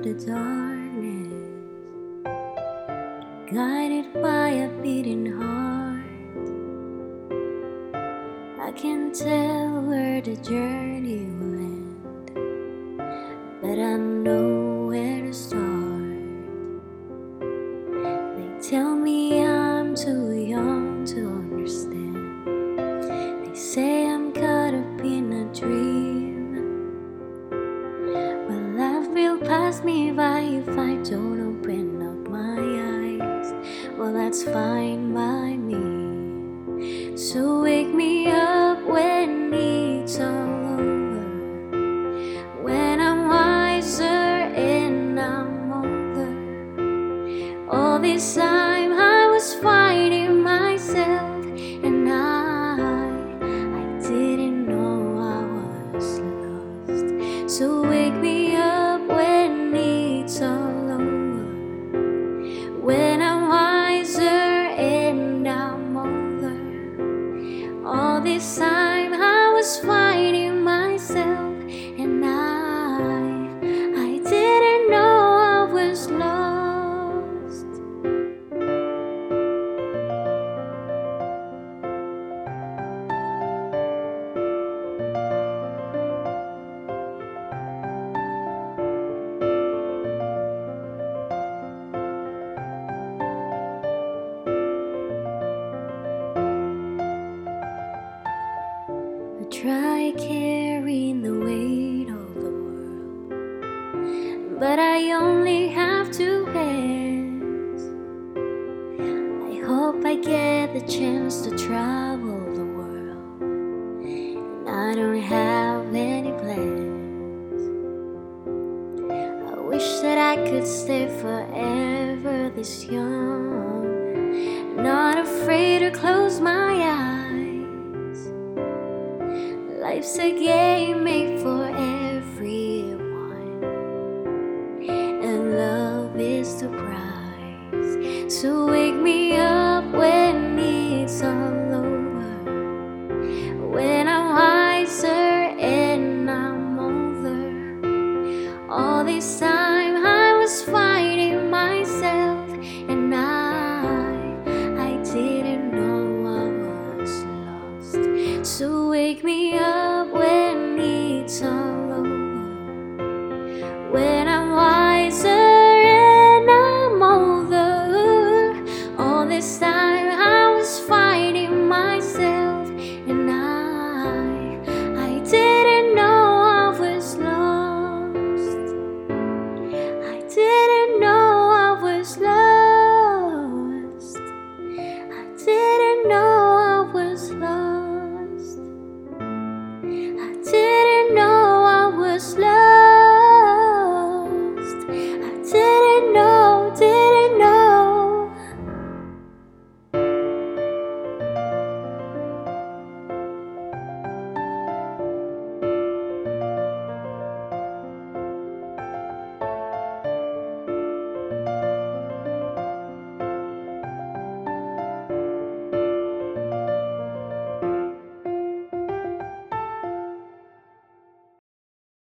the darkness, guided by a beating heart. I can tell where the journey will end, but I know where to start. They tell me if I don't open up my eyes. Well, that's fine by me. So wake me up when it's all over. When I'm wiser and I'm older. All this time I was fighting myself, this time I was fighting try carrying the weight of the world, but I only have two hands. I hope I get the chance to travel the world, and I don't have any plans. I wish that I could stay forever this young, not afraid to close my eyes. Life's a game made for everyone, and love is the prize. So wake me up when it's all over, when I'm wiser and I'm older. All this time I was fighting myself, and I, I didn't know I was lost. So wake me